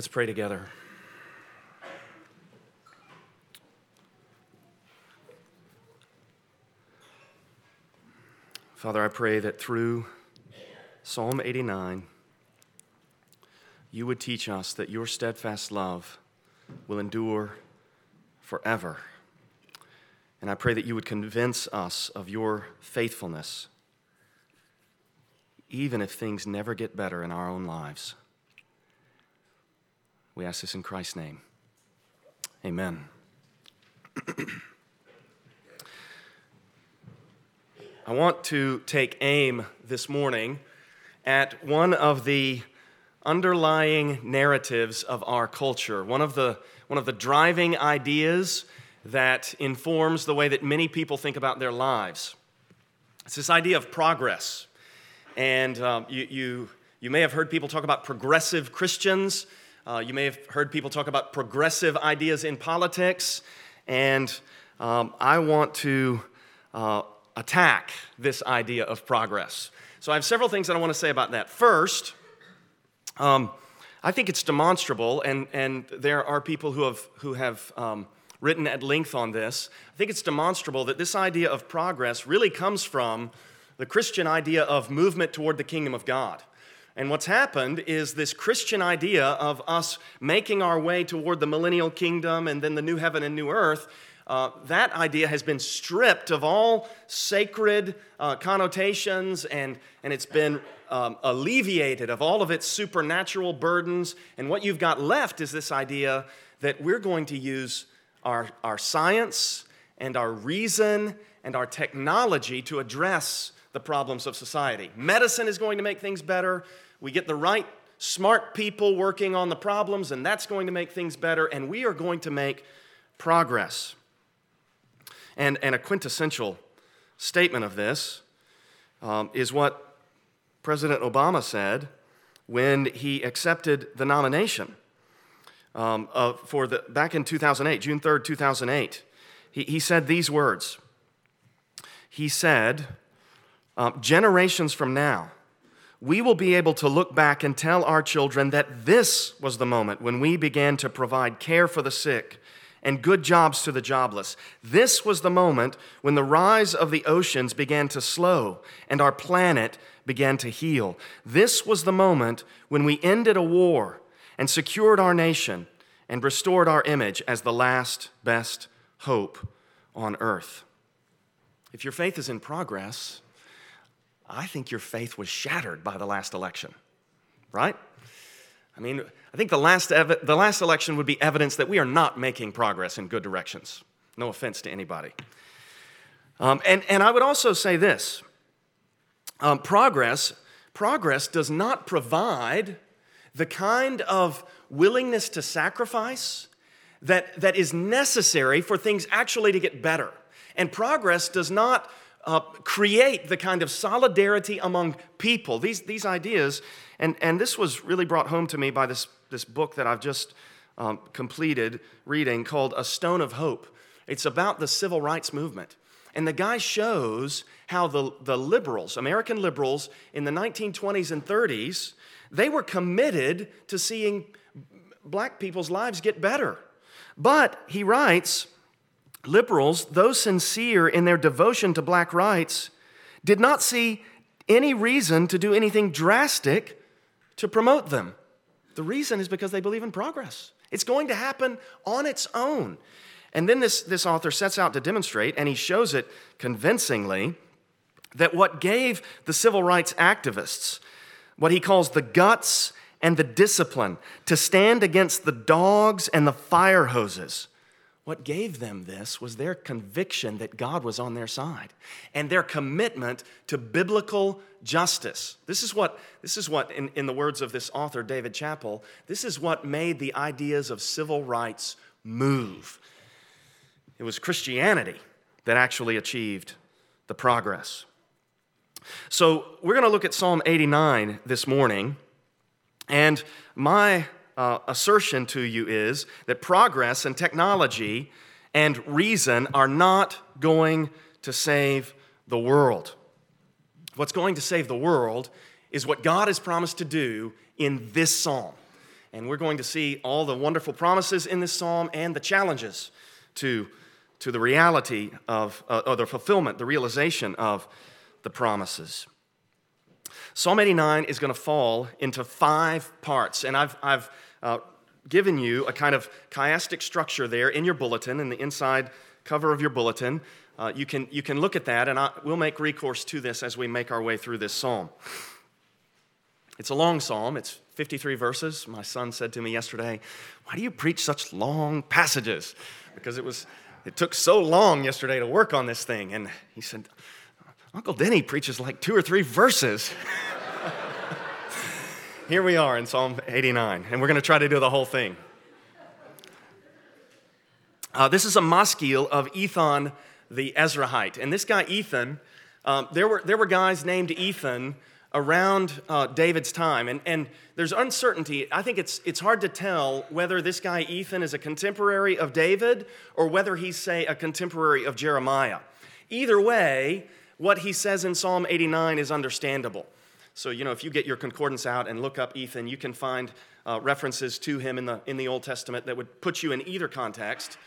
Let's pray together. Father, I pray that through Psalm 89, you would teach us that your steadfast love will endure forever. And I pray that you would convince us of your faithfulness, even if things never get better in our own lives. We ask this in Christ's name. Amen. I want to take aim this morning at one of the underlying narratives of our culture, one of the, one of the driving ideas that informs the way that many people think about their lives. It's this idea of progress. And um, you, you, you may have heard people talk about progressive Christians. Uh, you may have heard people talk about progressive ideas in politics. And um, I want to uh, attack this idea of progress. So I have several things that I want to say about that. First, um, I think it's demonstrable, and, and there are people who have, who have um, written at length on this. I think it's demonstrable that this idea of progress really comes from the Christian idea of movement toward the kingdom of God. And what's happened is this Christian idea of us making our way toward the millennial kingdom and then the new heaven and new earth uh, that idea has been stripped of all sacred uh, connotations and, and it's been um, alleviated of all of its supernatural burdens. And what you've got left is this idea that we're going to use our, our science and our reason and our technology to address the problems of society. Medicine is going to make things better. We get the right smart people working on the problems, and that's going to make things better, and we are going to make progress. And, and a quintessential statement of this um, is what President Obama said when he accepted the nomination um, for the, back in 2008, June 3rd, 2008. He, he said these words. He said, um, Generations from now, we will be able to look back and tell our children that this was the moment when we began to provide care for the sick and good jobs to the jobless. This was the moment when the rise of the oceans began to slow and our planet began to heal. This was the moment when we ended a war and secured our nation and restored our image as the last best hope on earth. If your faith is in progress, I think your faith was shattered by the last election, right? I mean, I think the last, ev- the last election would be evidence that we are not making progress in good directions. No offense to anybody. Um, and, and I would also say this um, progress, progress does not provide the kind of willingness to sacrifice that, that is necessary for things actually to get better. And progress does not uh, create the kind of solidarity among people. These, these ideas, and, and this was really brought home to me by this, this book that I've just um, completed reading called A Stone of Hope. It's about the civil rights movement. And the guy shows how the, the liberals, American liberals in the 1920s and 30s, they were committed to seeing black people's lives get better. But he writes, liberals, though sincere in their devotion to black rights, did not see any reason to do anything drastic to promote them. The reason is because they believe in progress. It's going to happen on its own. And then this, this author sets out to demonstrate, and he shows it convincingly, that what gave the civil rights activists what he calls the guts and the discipline to stand against the dogs and the fire hoses what gave them this was their conviction that God was on their side and their commitment to biblical justice. This is what, this is what in, in the words of this author, David Chappell, this is what made the ideas of civil rights move. It was Christianity that actually achieved the progress. So we're going to look at Psalm 89 this morning. And my uh, assertion to you is that progress and technology and reason are not going to save the world. What's going to save the world is what God has promised to do in this psalm. And we're going to see all the wonderful promises in this psalm and the challenges to, to the reality of, uh, or the fulfillment, the realization of the promises. Psalm 89 is going to fall into five parts, and I've, I've uh, given you a kind of chiastic structure there in your bulletin, in the inside cover of your bulletin. Uh, you, can, you can look at that, and I, we'll make recourse to this as we make our way through this psalm. It's a long psalm, it's 53 verses. My son said to me yesterday, Why do you preach such long passages? Because it was it took so long yesterday to work on this thing. And he said, Uncle Denny preaches like two or three verses. Here we are in Psalm 89, and we're going to try to do the whole thing. Uh, this is a maskil of Ethan the Ezrahite. And this guy, Ethan, um, there, were, there were guys named Ethan around uh, David's time. And, and there's uncertainty. I think it's, it's hard to tell whether this guy, Ethan, is a contemporary of David or whether he's, say, a contemporary of Jeremiah. Either way, what he says in Psalm 89 is understandable. So, you know, if you get your concordance out and look up Ethan, you can find uh, references to him in the, in the Old Testament that would put you in either context.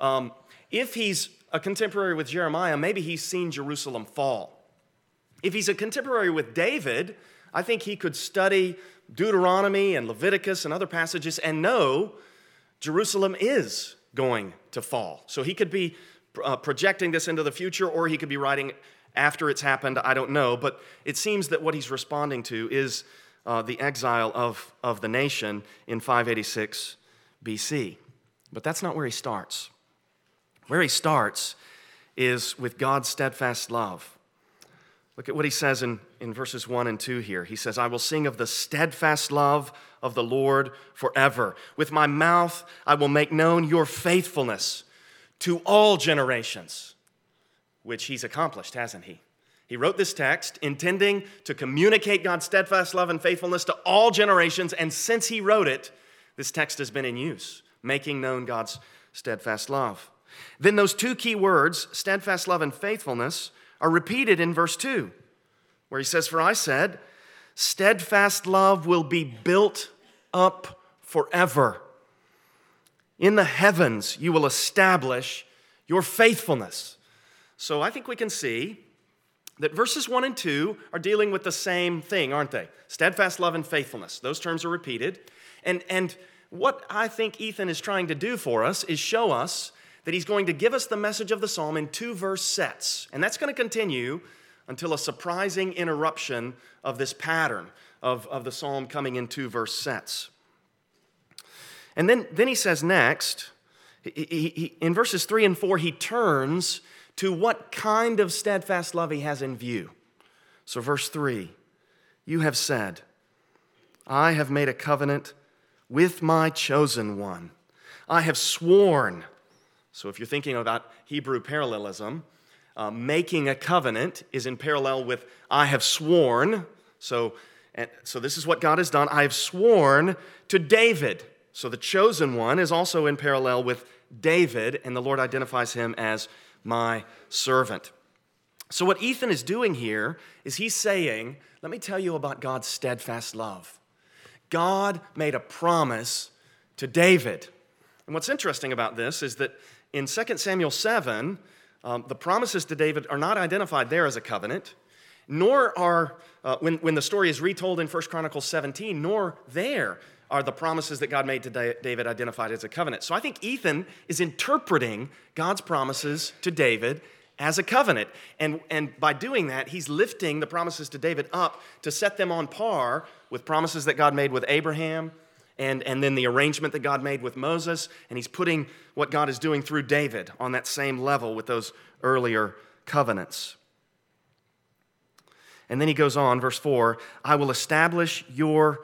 Um, if he's a contemporary with Jeremiah, maybe he's seen Jerusalem fall. If he's a contemporary with David, I think he could study Deuteronomy and Leviticus and other passages and know Jerusalem is going to fall. So he could be uh, projecting this into the future or he could be writing after it's happened. I don't know. But it seems that what he's responding to is uh, the exile of, of the nation in 586 BC. But that's not where he starts. Where he starts is with God's steadfast love. Look at what he says in, in verses 1 and 2 here. He says, I will sing of the steadfast love of the Lord forever. With my mouth, I will make known your faithfulness to all generations, which he's accomplished, hasn't he? He wrote this text intending to communicate God's steadfast love and faithfulness to all generations, and since he wrote it, this text has been in use, making known God's steadfast love. Then those two key words, steadfast love and faithfulness, are repeated in verse 2, where he says, For I said, steadfast love will be built up forever. In the heavens, you will establish your faithfulness. So I think we can see that verses 1 and 2 are dealing with the same thing, aren't they? Steadfast love and faithfulness. Those terms are repeated. And, and what I think Ethan is trying to do for us is show us that he's going to give us the message of the psalm in two verse sets. And that's going to continue until a surprising interruption of this pattern of, of the psalm coming in two verse sets. And then, then he says next, he, he, in verses three and four, he turns to what kind of steadfast love he has in view. So, verse three, you have said, I have made a covenant with my chosen one. I have sworn so if you're thinking about Hebrew parallelism, uh, making a covenant is in parallel with I have sworn. So, and, so this is what God has done. I have sworn to David. So the chosen one is also in parallel with David, and the Lord identifies him as my servant. So, what Ethan is doing here is he's saying, Let me tell you about God's steadfast love. God made a promise to David. And what's interesting about this is that in 2 Samuel 7, um, the promises to David are not identified there as a covenant, nor are, uh, when, when the story is retold in 1 Chronicles 17, nor there are the promises that God made to David identified as a covenant. So I think Ethan is interpreting God's promises to David as a covenant. And, and by doing that, he's lifting the promises to David up to set them on par with promises that God made with Abraham and, and then the arrangement that God made with Moses, and he's putting what God is doing through David on that same level with those earlier covenants. And then he goes on, verse 4 I will establish your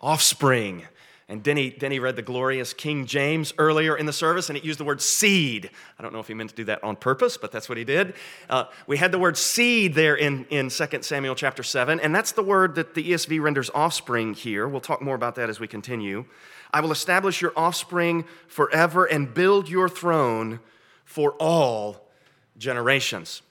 offspring and Denny, Denny read the glorious King James earlier in the service, and it used the word seed. I don't know if he meant to do that on purpose, but that's what he did. Uh, we had the word seed there in, in 2 Samuel chapter 7, and that's the word that the ESV renders offspring here. We'll talk more about that as we continue. I will establish your offspring forever and build your throne for all generations.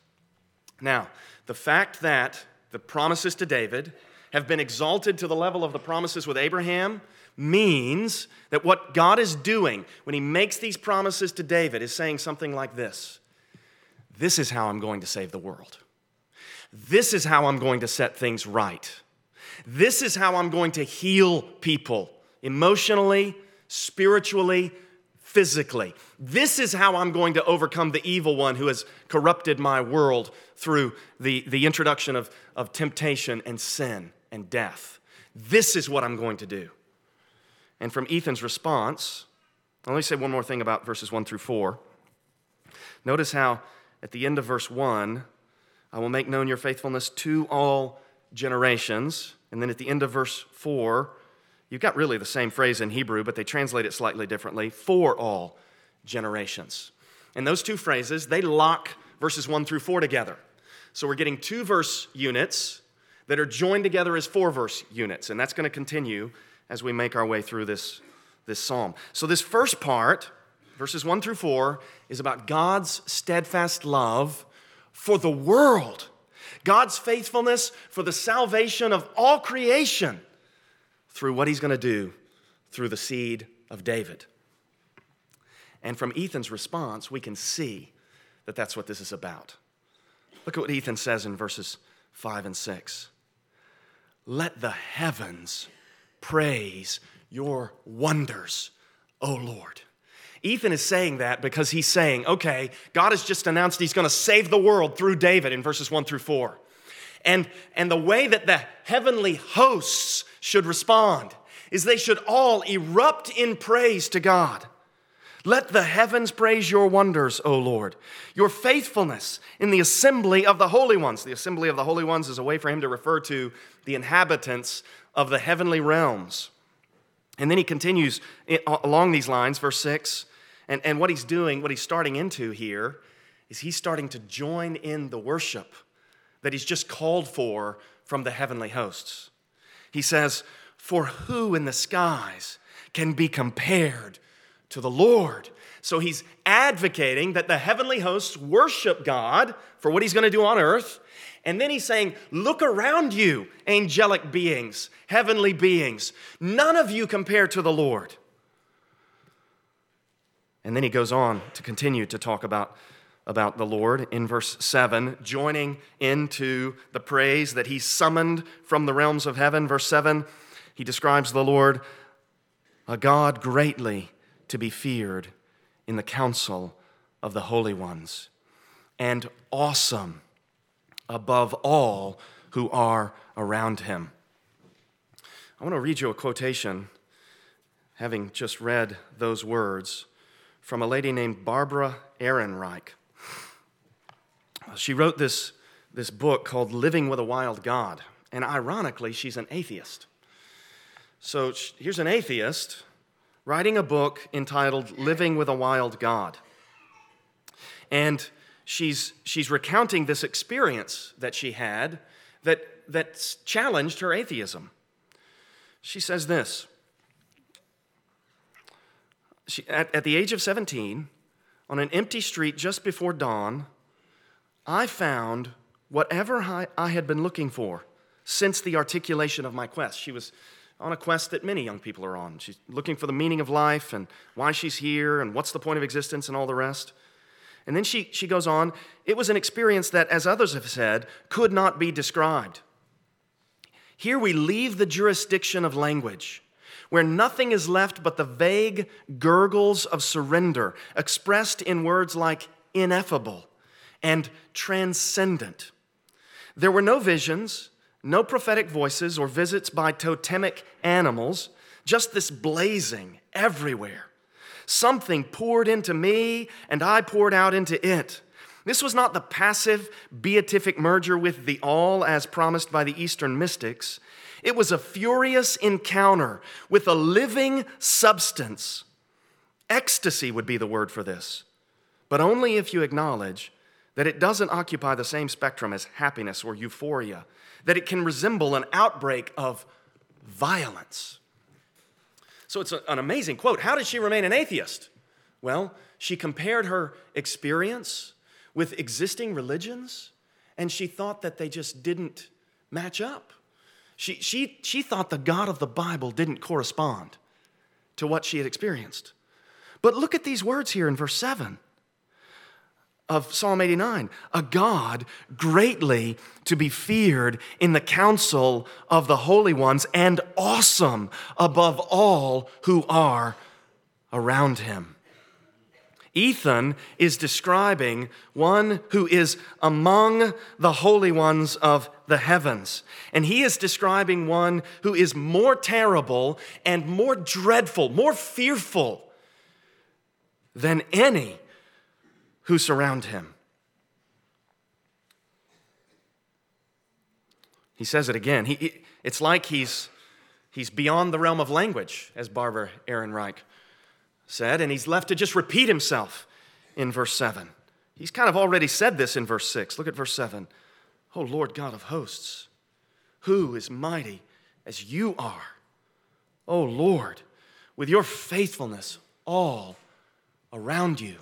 Now, the fact that the promises to David have been exalted to the level of the promises with Abraham means that what God is doing when he makes these promises to David is saying something like this This is how I'm going to save the world. This is how I'm going to set things right. This is how I'm going to heal people emotionally, spiritually, physically. This is how I'm going to overcome the evil one who has corrupted my world through the, the introduction of, of temptation and sin and death. This is what I'm going to do. And from Ethan's response, let me say one more thing about verses 1 through 4. Notice how at the end of verse 1, I will make known your faithfulness to all generations. And then at the end of verse 4, you've got really the same phrase in Hebrew, but they translate it slightly differently for all generations. And those two phrases, they lock verses 1 through 4 together. So we're getting two verse units that are joined together as four verse units. And that's going to continue as we make our way through this, this psalm. So, this first part, verses 1 through 4, is about God's steadfast love for the world, God's faithfulness for the salvation of all creation through what he's going to do through the seed of David. And from Ethan's response, we can see that that's what this is about. Look at what Ethan says in verses 5 and 6. Let the heavens praise your wonders, O Lord. Ethan is saying that because he's saying, okay, God has just announced he's going to save the world through David in verses 1 through 4. And, and the way that the heavenly hosts should respond is they should all erupt in praise to God. Let the heavens praise your wonders, O Lord, your faithfulness in the assembly of the holy ones. The assembly of the holy ones is a way for him to refer to the inhabitants of the heavenly realms. And then he continues along these lines, verse 6. And, and what he's doing, what he's starting into here, is he's starting to join in the worship that he's just called for from the heavenly hosts. He says, For who in the skies can be compared to the Lord? So he's advocating that the heavenly hosts worship God for what he's going to do on earth and then he's saying, Look around you, angelic beings, heavenly beings. None of you compare to the Lord. And then he goes on to continue to talk about, about the Lord in verse 7, joining into the praise that he summoned from the realms of heaven. Verse 7, he describes the Lord, a God greatly to be feared in the council of the holy ones, and awesome above all who are around him. I want to read you a quotation, having just read those words, from a lady named Barbara Ehrenreich. She wrote this, this book called Living with a Wild God, and ironically, she's an atheist. So here's an atheist writing a book entitled Living with a Wild God. And she's, she's recounting this experience that she had that, that challenged her atheism. She says this she, at, at the age of 17, on an empty street just before dawn, I found whatever I, I had been looking for since the articulation of my quest. She was on a quest that many young people are on. She's looking for the meaning of life and why she's here and what's the point of existence and all the rest. And then she, she goes on, it was an experience that, as others have said, could not be described. Here we leave the jurisdiction of language, where nothing is left but the vague gurgles of surrender, expressed in words like ineffable and transcendent. There were no visions, no prophetic voices or visits by totemic animals, just this blazing everywhere Something poured into me, and I poured out into it. This was not the passive beatific merger with the all as promised by the Eastern mystics. It was a furious encounter with a living substance. Ecstasy would be the word for this, but only if you acknowledge that it doesn't occupy the same spectrum as happiness or euphoria, that it can resemble an outbreak of violence. So it's an amazing quote. How did she remain an atheist? Well, she compared her experience with existing religions and she thought that they just didn't match up. She, she, she thought the God of the Bible didn't correspond to what she had experienced. But look at these words here in verse 7 of Psalm 89 a God greatly to be feared in the council of the holy ones and awesome above all who are around him. Ethan is describing one who is among the holy ones of the heavens. And he is describing one who is more terrible and more dreadful, more fearful than any who surround him. He says it again. He, it's like he's, he's beyond the realm of language, as Barbara Ehrenreich said, and he's left to just repeat himself in verse 7. He's kind of already said this in verse 6. Look at verse 7. Oh Lord God of hosts, who is mighty as you are? Oh Lord, with your faithfulness all around you.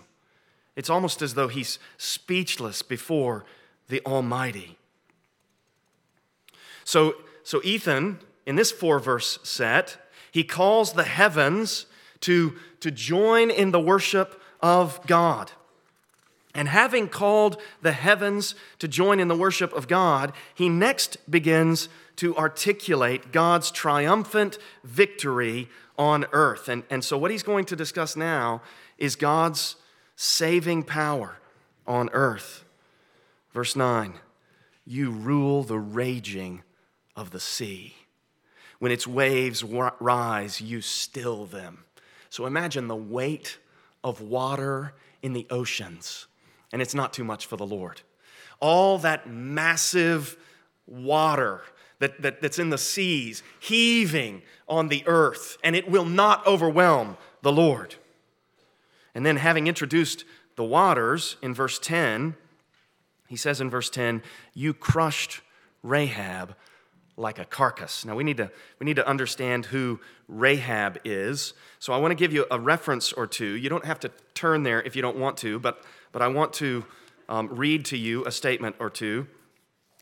It's almost as though he's speechless before the Almighty. So, so Ethan, in this four verse set, he calls the heavens to, to join in the worship of God. And having called the heavens to join in the worship of God, he next begins to articulate God's triumphant victory on earth. And, and so, what he's going to discuss now is God's saving power on earth. Verse 9 You rule the raging of the sea. When its waves rise, you still them. So imagine the weight of water in the oceans, and it's not too much for the Lord. All that massive water that, that, that's in the seas, heaving on the earth, and it will not overwhelm the Lord. And then, having introduced the waters in verse 10, he says in verse 10, You crushed Rahab like a carcass. Now, we need to, we need to understand who Rahab is. So, I want to give you a reference or two. You don't have to turn there if you don't want to, but, but I want to um, read to you a statement or two.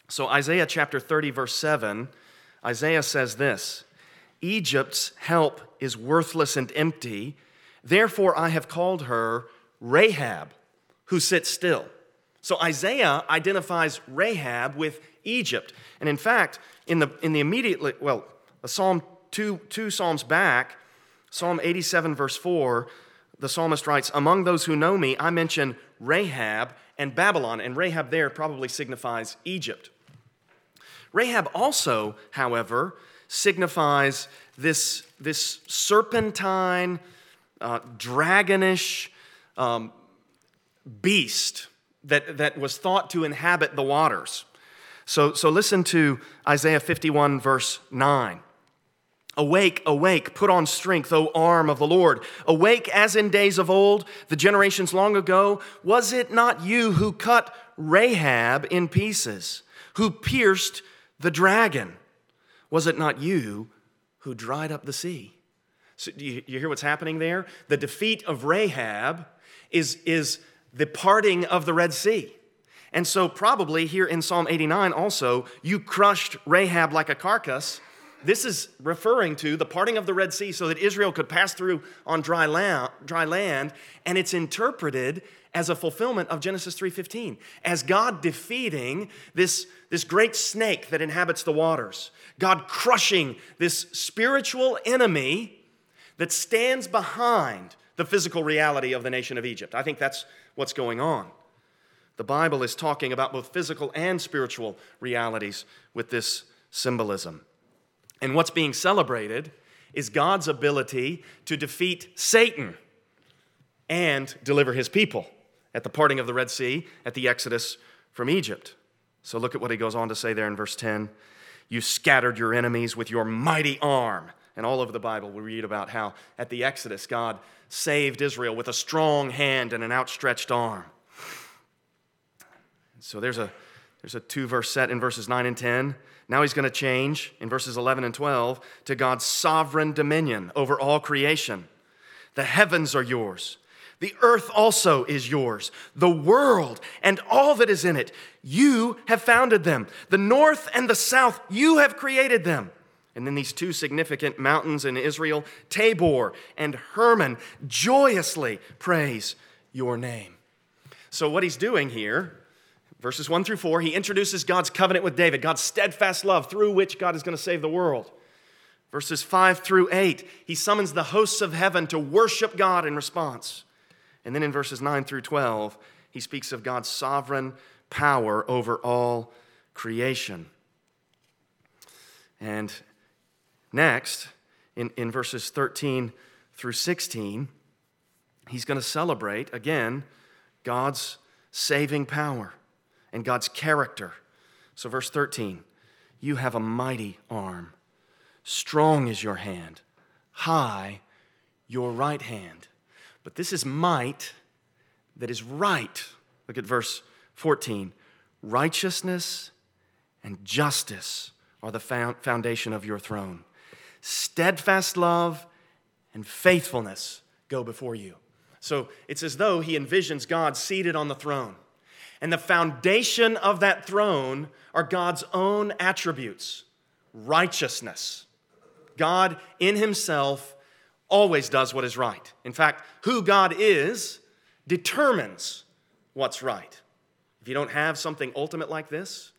So, Isaiah chapter 30, verse 7, Isaiah says this Egypt's help is worthless and empty Therefore, I have called her Rahab, who sits still. So Isaiah identifies Rahab with Egypt. And in fact, in the, in the immediately, well, a psalm two, two psalms back, Psalm 87, verse 4, the psalmist writes, Among those who know me, I mention Rahab and Babylon. And Rahab there probably signifies Egypt. Rahab also, however, signifies this, this serpentine, uh, dragonish um, beast that, that was thought to inhabit the waters. So, so listen to Isaiah 51, verse 9. Awake, awake, put on strength, O arm of the Lord. Awake as in days of old, the generations long ago. Was it not you who cut Rahab in pieces, who pierced the dragon? Was it not you who dried up the sea? So you, you hear what's happening there? The defeat of Rahab is, is the parting of the Red Sea. And so, probably here in Psalm 89 also, you crushed Rahab like a carcass. This is referring to the parting of the Red Sea so that Israel could pass through on dry land, dry land and it's interpreted as a fulfillment of Genesis 3:15, as God defeating this, this great snake that inhabits the waters, God crushing this spiritual enemy that stands behind the physical reality of the nation of Egypt. I think that's what's going on. The Bible is talking about both physical and spiritual realities with this symbolism. And what's being celebrated is God's ability to defeat Satan and deliver his people at the parting of the Red Sea, at the Exodus from Egypt. So look at what he goes on to say there in verse 10 You scattered your enemies with your mighty arm. And all over the Bible, we read about how at the Exodus, God saved Israel with a strong hand and an outstretched arm. So there's a, there's a two verse set in verses 9 and 10. Now he's going to change in verses 11 and 12 to God's sovereign dominion over all creation. The heavens are yours, The earth also is yours, the world and all that is in it. You have founded them. The north and the south, you have created them. And then these two significant mountains in Israel, Tabor and Hermon, joyously praise your name. So, what he's doing here, verses 1 through 4, he introduces God's covenant with David, God's steadfast love through which God is going to save the world. Verses 5 through 8, he summons the hosts of heaven to worship God in response. And then in verses 9 through 12, he speaks of God's sovereign power over all creation. And next, in, in verses 13 through 16, he's going to celebrate again God's saving power and God's character. So, verse 13, you have a mighty arm, strong is your hand, high your right hand. But this is might that is right. Look at verse 14. Righteousness and justice are the foundation of your throne. Steadfast love and faithfulness go before you. So it's as though he envisions God seated on the throne. And the foundation of that throne are God's own attributes righteousness. God in himself always does what is right. In fact, who God is determines what's right. If you don't have something ultimate like this,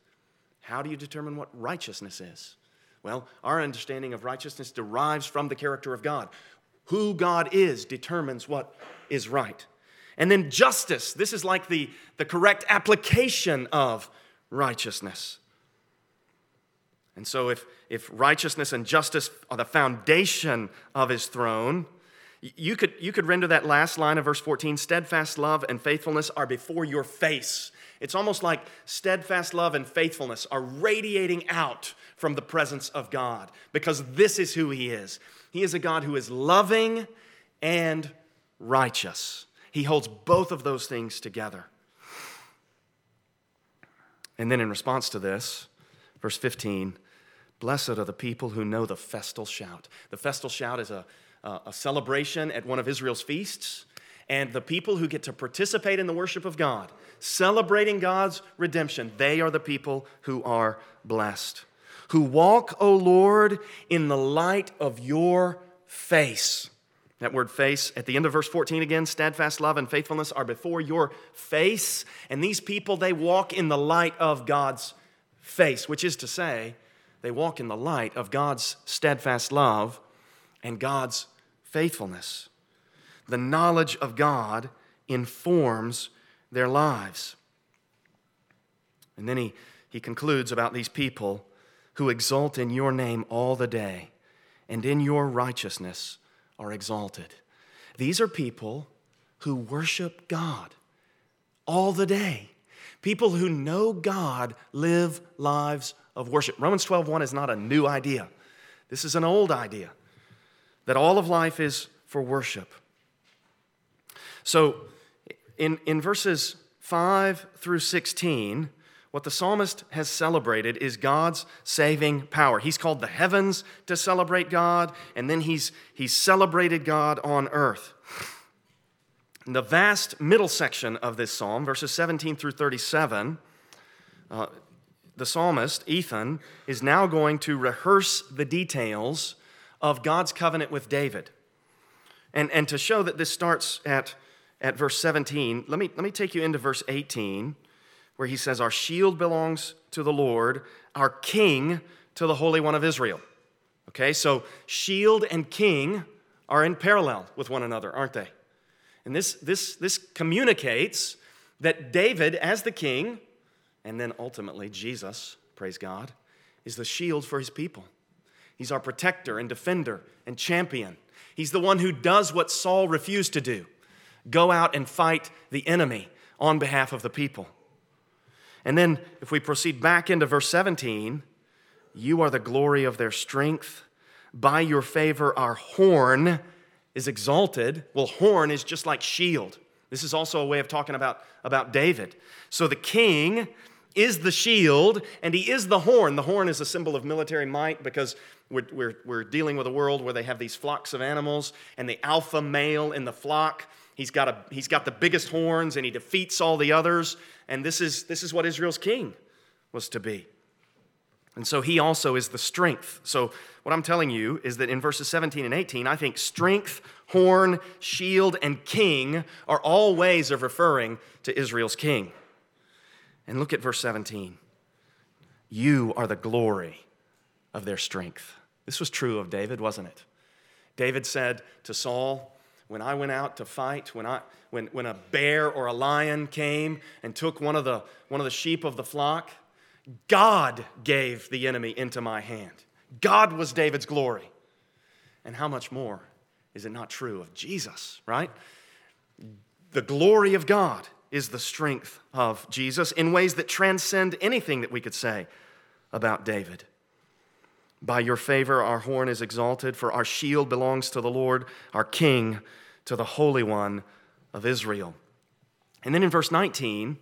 how do you determine what righteousness is? Well, our understanding of righteousness derives from the character of God. Who God is determines what is right. And then justice. This is like the, the correct application of righteousness. And so, if, if righteousness and justice are the foundation of his throne, you could, you could render that last line of verse 14 steadfast love and faithfulness are before your face. It's almost like steadfast love and faithfulness are radiating out from the presence of God because this is who he is. He is a God who is loving and righteous. He holds both of those things together. And then, in response to this, verse 15 Blessed are the people who know the festal shout. The festal shout is a, a celebration at one of Israel's feasts, and the people who get to participate in the worship of God, celebrating God's redemption, they are the people who are blessed. Who walk, O Lord, in the light of your face. That word face at the end of verse 14 again, steadfast love and faithfulness are before your face. And these people, they walk in the light of God's face, which is to say, they walk in the light of God's steadfast love and God's faithfulness. The knowledge of God informs their lives. And then he, he concludes about these people who exult in your name all the day, and in your righteousness are exalted. These are people who worship God all the day. People who know God live lives of worship. Romans 12:1 is not a new idea. This is an old idea that all of life is for worship. So in, in verses 5 through 16, what the psalmist has celebrated is God's saving power. He's called the heavens to celebrate God, and then he's, he's celebrated God on earth. The vast middle section of this psalm, verses 17 through 37, uh, the psalmist, Ethan, is now going to rehearse the details of God's covenant with David. And, and to show that this starts at, at verse 17, let me, let me take you into verse 18, where he says, Our shield belongs to the Lord, our king to the Holy One of Israel. Okay, so shield and king are in parallel with one another, aren't they? And this, this, this communicates that David, as the king, and then ultimately, Jesus, praise God, is the shield for his people. He's our protector and defender and champion. He's the one who does what Saul refused to do go out and fight the enemy on behalf of the people. And then, if we proceed back into verse 17, you are the glory of their strength. By your favor, our horn is exalted. Well, horn is just like shield. This is also a way of talking about, about David. So the king is the shield and he is the horn. The horn is a symbol of military might because We're, we're, we're dealing with a world where they have these flocks of animals, and the alpha male in the flock, he's got, a, he's got the biggest horns, and he defeats all the others. And this is, this is what Israel's king was to be. And so he also is the strength. So, what I'm telling you is that in verses 17 and 18, I think strength, horn, shield, and king are all ways of referring to Israel's king. And look at verse 17. You are the glory of their strength. This was true of David, wasn't it? David said to Saul, When I went out to fight, when, I, when, when a bear or a lion came and took one of, the, one of the sheep of the flock, God gave the enemy into my hand. God was David's glory. And how much more is it not true of Jesus, right? The glory of God is the strength of Jesus in ways that transcend anything that we could say about David. By your favor, our horn is exalted, for our shield belongs to the Lord, our King, to the Holy One of Israel. And then in verse 19,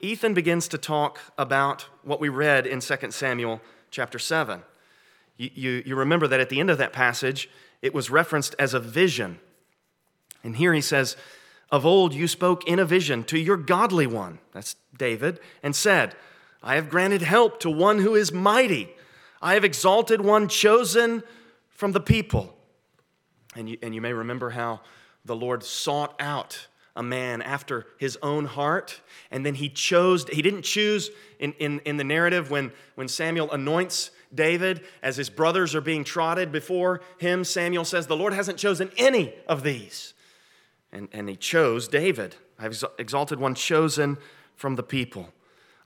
Ethan begins to talk about what we read in 2 Samuel chapter 7. You, you, you, remember that at the end of that passage, it was referenced as a vision. And here he says, Of old you spoke in a vision to your godly one, that's David, and said, I have granted help to one who is mighty. I have exalted one chosen from the people. And you, and you may remember how the Lord sought out a man after his own heart. And then he chose, he didn't choose in, in, in the narrative when, when Samuel anoints David as his brothers are being trotted before him. Samuel says, The Lord hasn't chosen any of these. And, and he chose David. I've exalted one chosen from the people.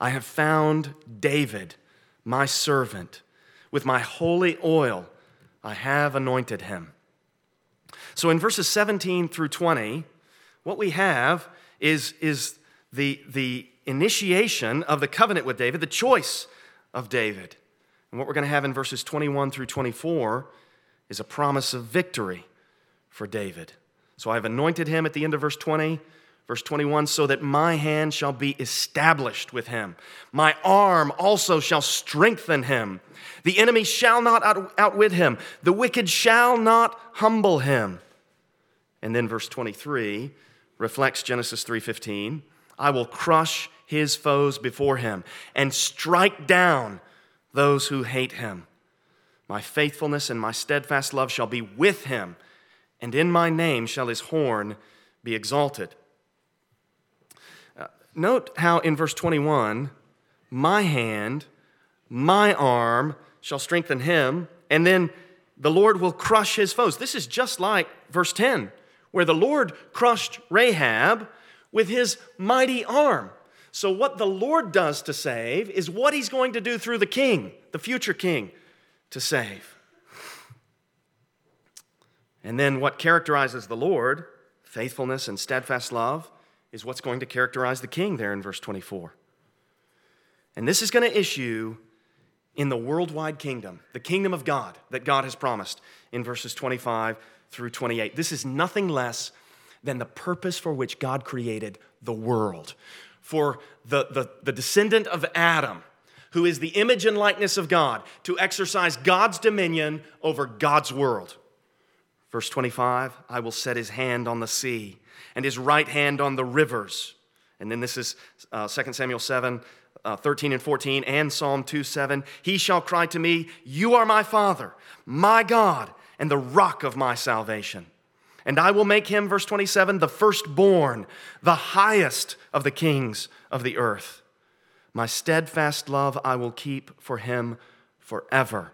I have found David, my servant. With my holy oil, I have anointed him. So in verses 17 through 20, what we have is, is the, the initiation of the covenant with David, the choice of David. And what we're going to have in verses 21 through 24 is a promise of victory for David. So I've anointed him at the end of verse 20. Verse 21 so that my hand shall be established with him, my arm also shall strengthen him. The enemy shall not out- outwit him, the wicked shall not humble him. And then verse 23 reflects Genesis 3:15. I will crush his foes before him and strike down those who hate him. My faithfulness and my steadfast love shall be with him, and in my name shall his horn be exalted. Note how in verse 21, my hand, my arm shall strengthen him, and then the Lord will crush his foes. This is just like verse 10 where the Lord crushed Rahab with his mighty arm. So, what the Lord does to save is what he's going to do through the king, the future king, to save. And then, what characterizes the Lord, faithfulness and steadfast love, is what's going to characterize the king there in verse 24. And this is going to issue in the worldwide kingdom, the kingdom of God that God has promised in verses 25 through 28. This is nothing less than the purpose for which God created the world. For the, the, the descendant of Adam, who is the image and likeness of God, to exercise God's dominion over God's world. Verse 25 I will set his hand on the sea and his right hand on the rivers. And then this is uh, 2 Samuel 7. Uh, 13 and 14 and Psalm 2 7. He shall cry to me, You are my Father, my God, and the rock of my salvation. And I will make him, verse 27, the firstborn, the highest of the kings of the earth. My steadfast love I will keep for him forever,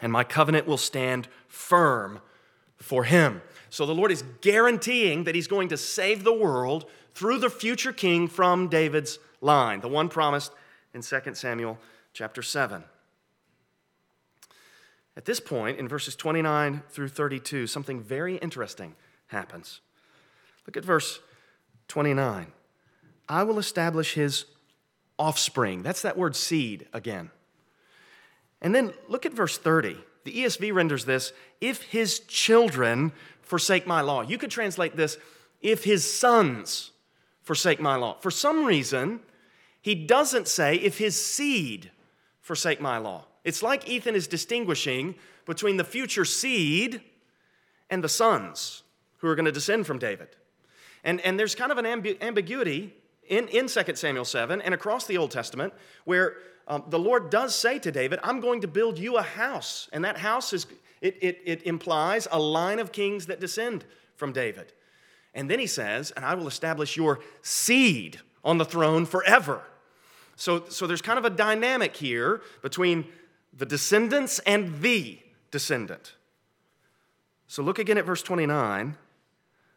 and my covenant will stand firm for him. So the Lord is guaranteeing that he's going to save the world through the future king from David's line, the one promised in 2 Samuel chapter 7. At this point, in verses 29 through 32, something very interesting happens. Look at verse 29. I will establish his offspring. That's that word seed again. And then look at verse 30. The ESV renders this if his children forsake my law. You could translate this if his sons forsake my law. For some reason, he doesn't say if his seed forsake my law. It's like Ethan is distinguishing between the future seed and the sons who are going to descend from David. And, and there's kind of an ambi- ambiguity in, in 2 Samuel 7 and across the Old Testament where um, the Lord does say to David, I'm going to build you a house. And that house is, it, it, it implies a line of kings that descend from David. And then he says, and I will establish your seed on the throne forever. So, so there's kind of a dynamic here between the descendants and the descendant. So look again at verse 29.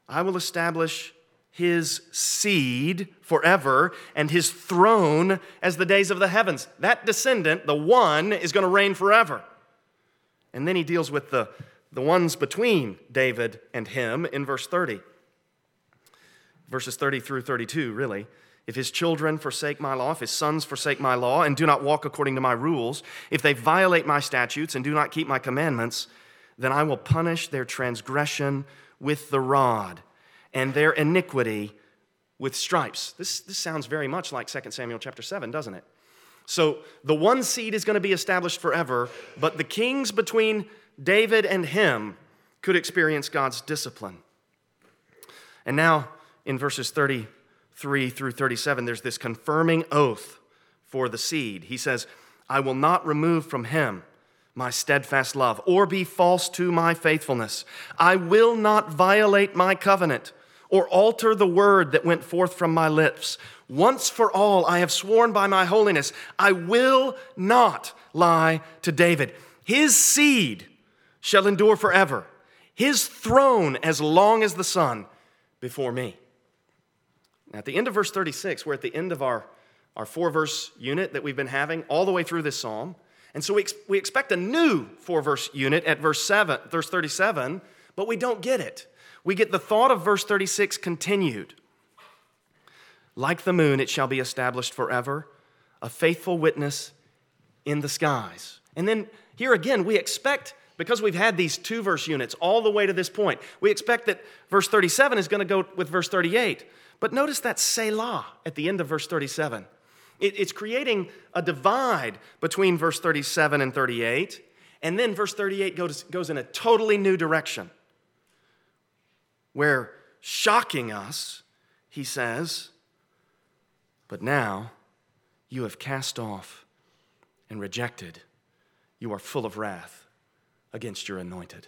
I will establish his seed forever and his throne as the days of the heavens. That descendant, the one, is going to reign forever. And then he deals with the, the ones between David and him in verse 30. Verses 30 through 32, really. If his children forsake my law, if his sons forsake my law, and do not walk according to my rules, if they violate my statutes and do not keep my commandments, then I will punish their transgression with the rod and their iniquity with stripes. This, this sounds very much like 2 Samuel chapter 7, doesn't it? So the one seed is going to be established forever, but the kings between David and him could experience God's discipline. And now in verses 33 through 37, there's this confirming oath for the seed. He says, I will not remove from him my steadfast love or be false to my faithfulness. I will not violate my covenant or alter the word that went forth from my lips. Once for all, I have sworn by my holiness, I will not lie to David. His seed shall endure forever, his throne as long as the sun before me. Now, at the end of verse 36, we're at the end of our, our four verse unit that we've been having all the way through this psalm. And so we, ex- we expect a new four verse unit at verse, seven, verse 37, but we don't get it we get the thought of verse 36 continued. Like the moon, it shall be established forever, a faithful witness in the skies. And then here again, we expect, because we've had these two verse units all the way to this point, we expect that verse 37 is going to go with verse 38. But notice that Selah at the end of verse 37. It's creating a divide between verse 37 and 38. And then verse 38 goes, goes in a totally new direction where, shocking us, he says, But now you have cast off and rejected. You are full of wrath against your anointed.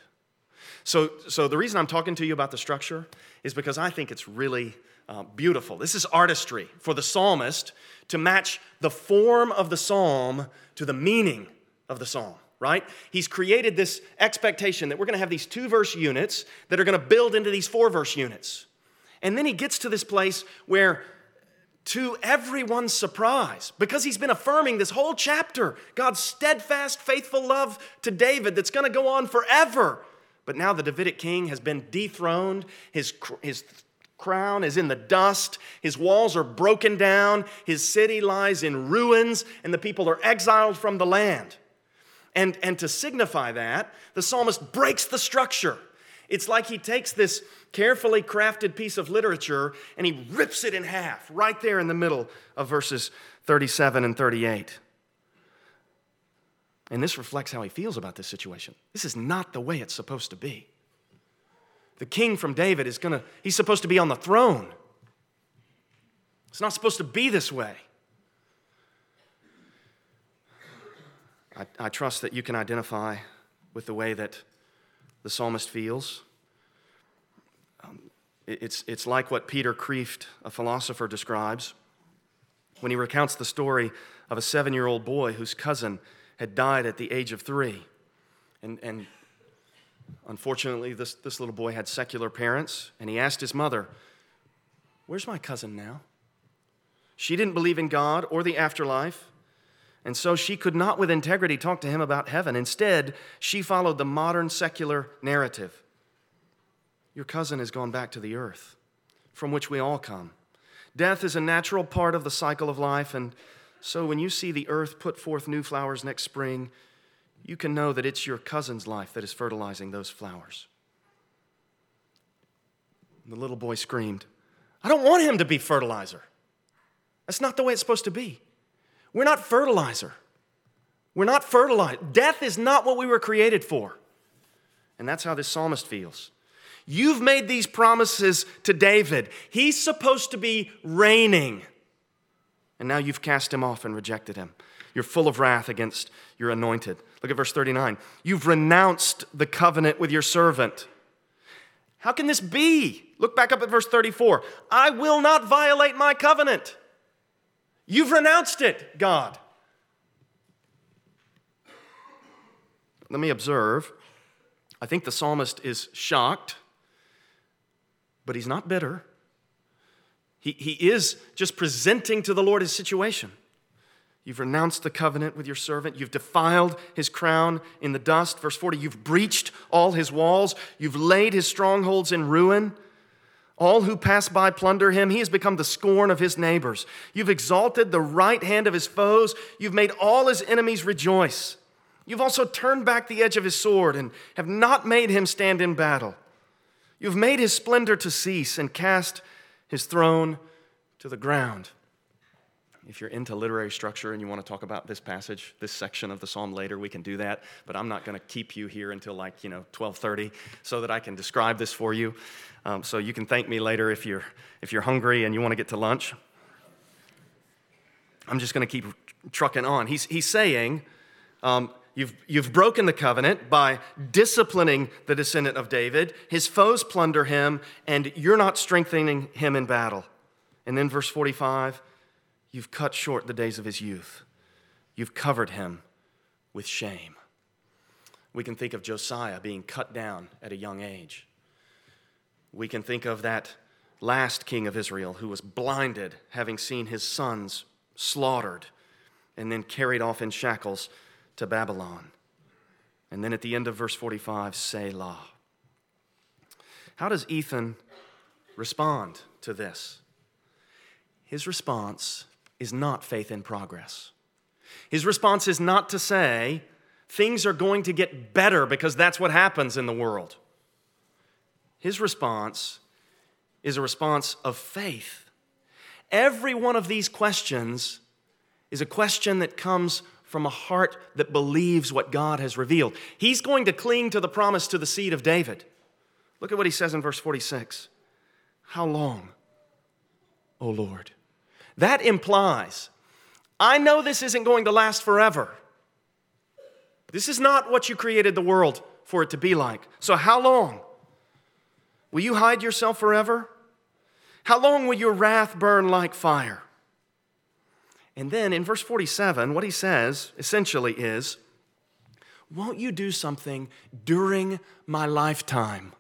So, so the reason I'm talking to you about the structure is because I think it's really uh, beautiful. This is artistry for the psalmist to match the form of the psalm to the meaning of the psalm right? He's created this expectation that we're going to have these two verse units that are going to build into these four verse units. And then he gets to this place where, to everyone's surprise, because he's been affirming this whole chapter, God's steadfast, faithful love to David that's going to go on forever. But now the Davidic king has been dethroned, his, his crown is in the dust, his walls are broken down, his city lies in ruins, and the people are exiled from the land. And, and to signify that, the psalmist breaks the structure. It's like he takes this carefully crafted piece of literature and he rips it in half right there in the middle of verses 37 and 38. And this reflects how he feels about this situation. This is not the way it's supposed to be. The king from David is going to, he's supposed to be on the throne. It's not supposed to be this way. I, I trust that you can identify with the way that the psalmist feels. Um, it's, it's like what Peter Kreeft, a philosopher, describes when he recounts the story of a seven year old boy whose cousin had died at the age of three. And, and unfortunately, this, this little boy had secular parents, and he asked his mother, Where's my cousin now? She didn't believe in God or the afterlife. And so she could not with integrity talk to him about heaven. Instead, she followed the modern secular narrative. Your cousin has gone back to the earth from which we all come. Death is a natural part of the cycle of life, and so when you see the earth put forth new flowers next spring, you can know that it's your cousin's life that is fertilizing those flowers. And the little boy screamed, I don't want him to be fertilizer. That's not the way it's supposed to be. We're not fertilizer. We're not fertilized. Death is not what we were created for. And that's how this psalmist feels. You've made these promises to David. He's supposed to be reigning. And now you've cast him off and rejected him. You're full of wrath against your anointed. Look at verse 39. You've renounced the covenant with your servant. How can this be? Look back up at verse 34. I will not violate my covenant. You've renounced it, God. Let me observe. I think the psalmist is shocked, but he's not bitter. He, he is just presenting to the Lord his situation. You've renounced the covenant with your servant. You've defiled his crown in the dust. Verse 40, you've breached all his walls. You've laid his strongholds in ruin. All who pass by plunder him. He has become the scorn of his neighbors. You've exalted the right hand of his foes. You've made all his enemies rejoice. You've also turned back the edge of his sword and have not made him stand in battle. You've made his splendor to cease and cast his throne to the ground. If you're into literary structure and you want to talk about this passage, this section of the psalm later, we can do that. But I'm not going to keep you here until like you know 12:30, so that I can describe this for you. Um, so you can thank me later if you're if you're hungry and you want to get to lunch. I'm just going to keep trucking on. He's he's saying. Um, You've, you've broken the covenant by disciplining the descendant of David. His foes plunder him, and you're not strengthening him in battle. And then, verse 45 You've cut short the days of his youth. You've covered him with shame. We can think of Josiah being cut down at a young age. We can think of that last king of Israel who was blinded, having seen his sons slaughtered and then carried off in shackles to Babylon. And then at the end of verse 45, Selah. How does Ethan respond to this? His response is not faith in progress. His response is not to say things are going to get better because that's what happens in the world. His response is a response of faith. Every one of these questions is a question that comes from a heart that believes what God has revealed. He's going to cling to the promise to the seed of David. Look at what he says in verse 46 How long, O Lord? That implies, I know this isn't going to last forever. This is not what you created the world for it to be like. So, how long? Will you hide yourself forever? How long will your wrath burn like fire? And then in verse 47, what he says essentially is, Won't you do something during my lifetime?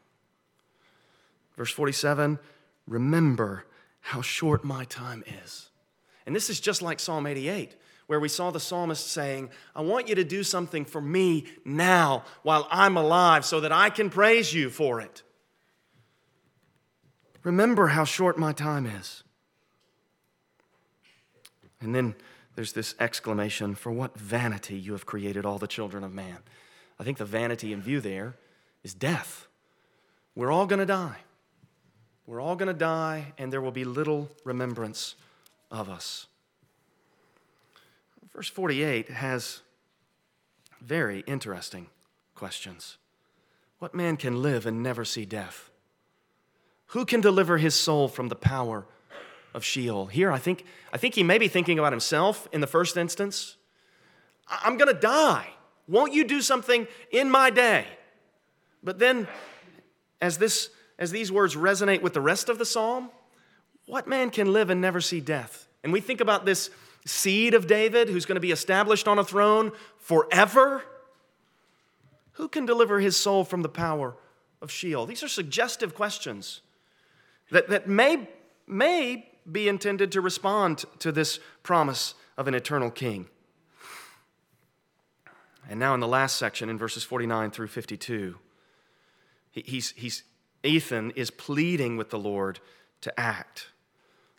Verse 47, Remember how short my time is. And this is just like Psalm 88, where we saw the psalmist saying, I want you to do something for me now while I'm alive so that I can praise you for it. Remember how short my time is. And then there's this exclamation, For what vanity you have created all the children of man. I think the vanity in view there is death. We're all going to die. We're all going to die, and there will be little remembrance of us. Verse 48 has very interesting questions. What man can live and never see death? Who can deliver his soul from the power of Sheol? Here, I think, I think he may be thinking about himself in the first instance. I'm going to die. Won't you do something in my day? But then, as this as these words resonate with the rest of the psalm, what man can live and never see death? And we think about this seed of David who's going to be established on a throne forever. Who can deliver his soul from the power of Sheol? These are suggestive questions that, that may, may be intended to respond to this promise of an eternal king. And now, in the last section, in verses 49 through 52, he's, he's Ethan is pleading with the Lord to act.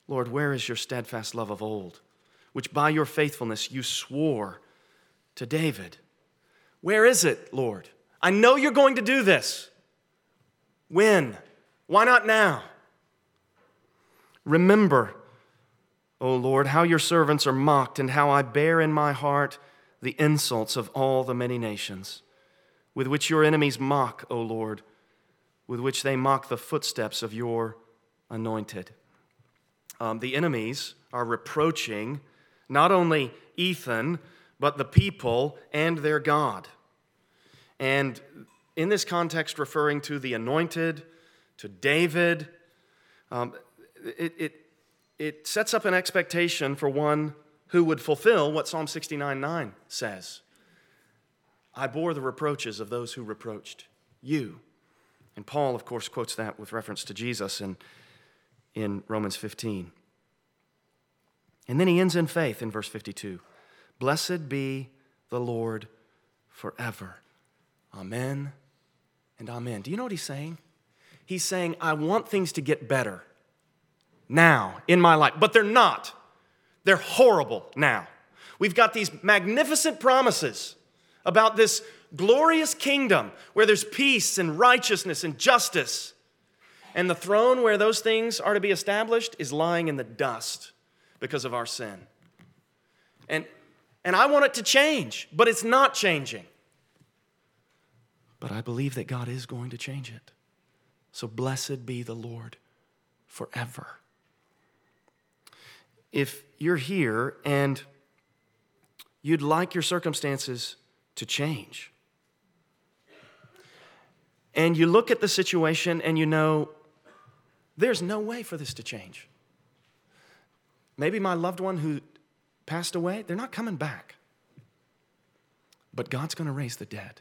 Lord, where is your steadfast love of old, which by your faithfulness you swore to David? Where is it, Lord? I know you're going to do this. When? Why not now? Remember, O Lord, how your servants are mocked and how I bear in my heart the insults of all the many nations, with which your enemies mock, O Lord, with which they mock the footsteps of your anointed. Um, the enemies are reproaching not only Ethan, but the people and their God. And in this context, referring to the anointed, to David, um, it, it, it sets up an expectation for one who would fulfill what Psalm 69 9 says I bore the reproaches of those who reproached you. And Paul, of course, quotes that with reference to Jesus in, in Romans 15. And then he ends in faith in verse 52 Blessed be the Lord forever. Amen and amen. Do you know what he's saying? He's saying, I want things to get better now in my life, but they're not. They're horrible now. We've got these magnificent promises about this glorious kingdom where there's peace and righteousness and justice. And the throne where those things are to be established is lying in the dust because of our sin. And, and I want it to change, but it's not changing. But I believe that God is going to change it. So blessed be the Lord forever. If you're here and you'd like your circumstances to change, and you look at the situation and you know, there's no way for this to change. Maybe my loved one who passed away, they're not coming back. But God's going to raise the dead.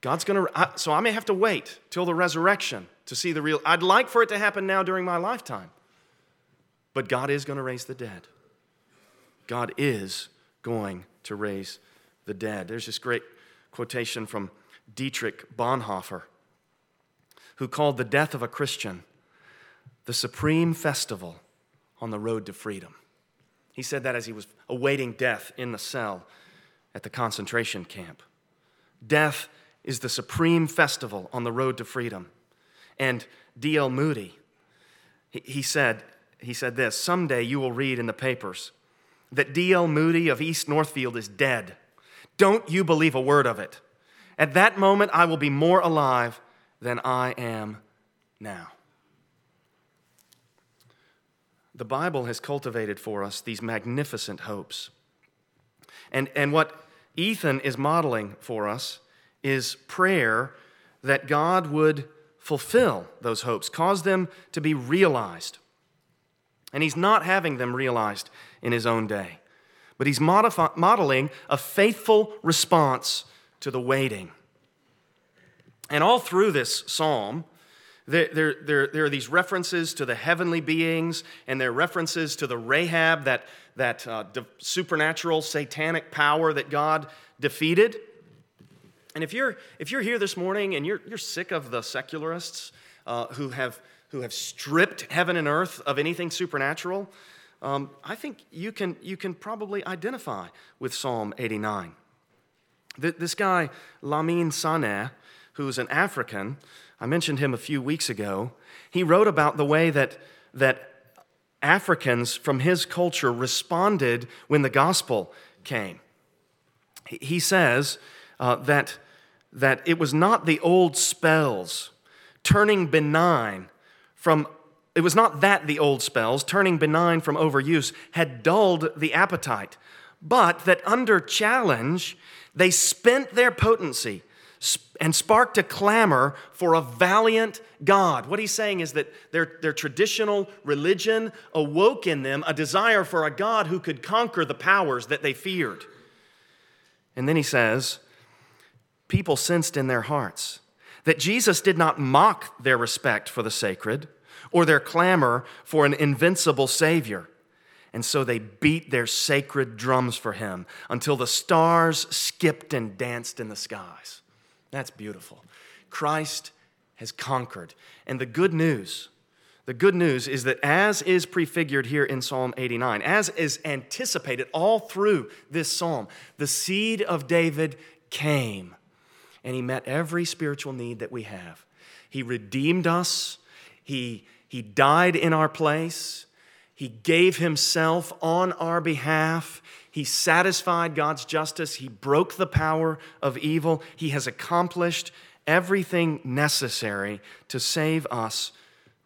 God's going to, so I may have to wait till the resurrection to see the real. I'd like for it to happen now during my lifetime. But God is going to raise the dead. God is going to raise the dead. There's this great quotation from Dietrich Bonhoeffer, who called the death of a Christian the supreme festival on the road to freedom. He said that as he was awaiting death in the cell at the concentration camp. Death is the supreme festival on the road to freedom. And D.L. Moody, he said, he said this Someday you will read in the papers that D.L. Moody of East Northfield is dead. Don't you believe a word of it. At that moment, I will be more alive than I am now. The Bible has cultivated for us these magnificent hopes. And, and what Ethan is modeling for us is prayer that God would fulfill those hopes, cause them to be realized. And he's not having them realized in his own day, but he's modify, modeling a faithful response to the waiting. And all through this psalm, there, there, there, there, are these references to the heavenly beings, and there are references to the Rahab, that, that uh, de- supernatural satanic power that God defeated. And if you're, if you're here this morning and you're, you're sick of the secularists uh, who, have, who have stripped heaven and earth of anything supernatural, um, I think you can, you can probably identify with Psalm 89. This guy, Lamin Sanneh, who's an African, I mentioned him a few weeks ago, he wrote about the way that, that Africans from his culture responded when the gospel came. He says uh, that that it was not the old spells turning benign from it was not that the old spells turning benign from overuse had dulled the appetite but that under challenge they spent their potency and sparked a clamor for a valiant God. What he's saying is that their, their traditional religion awoke in them a desire for a God who could conquer the powers that they feared. And then he says, people sensed in their hearts that Jesus did not mock their respect for the sacred or their clamor for an invincible Savior. And so they beat their sacred drums for him until the stars skipped and danced in the skies. That's beautiful. Christ has conquered. And the good news, the good news is that as is prefigured here in Psalm 89, as is anticipated all through this psalm, the seed of David came and He met every spiritual need that we have. He redeemed us, He, he died in our place, He gave himself on our behalf. He satisfied God's justice. He broke the power of evil. He has accomplished everything necessary to save us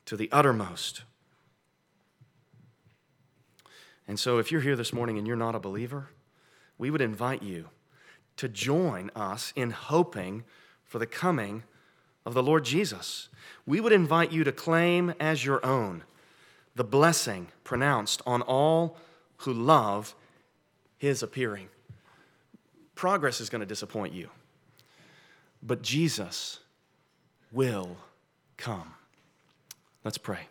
to the uttermost. And so, if you're here this morning and you're not a believer, we would invite you to join us in hoping for the coming of the Lord Jesus. We would invite you to claim as your own the blessing pronounced on all who love his appearing. Progress is going to disappoint you, but Jesus will come. Let's pray.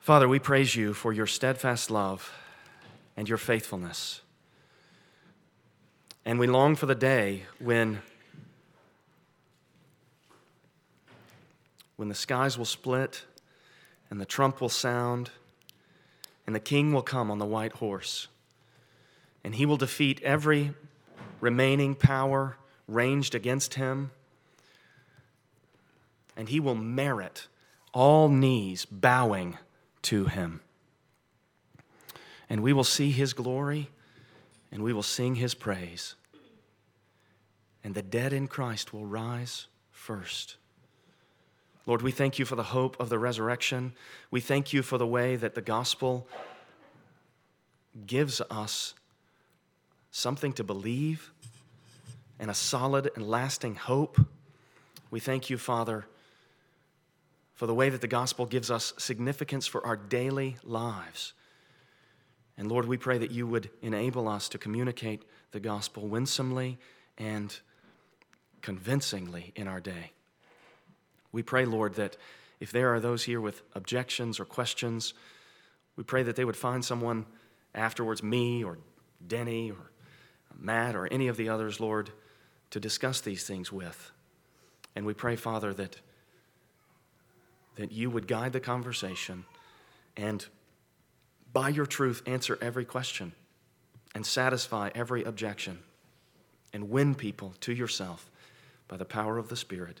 Father, we praise you for your steadfast love and your faithfulness. And we long for the day when when the skies will split and the trump will sound and the king will come on the white horse and he will defeat every remaining power ranged against him and he will merit all knees bowing to him. And we will see his glory and we will sing his praise. And the dead in Christ will rise first. Lord, we thank you for the hope of the resurrection. We thank you for the way that the gospel gives us something to believe and a solid and lasting hope. We thank you, Father, for the way that the gospel gives us significance for our daily lives. And Lord, we pray that you would enable us to communicate the gospel winsomely and convincingly in our day. We pray, Lord, that if there are those here with objections or questions, we pray that they would find someone afterwards, me or Denny or Matt or any of the others, Lord, to discuss these things with. And we pray, Father, that, that you would guide the conversation and by your truth answer every question and satisfy every objection and win people to yourself by the power of the Spirit.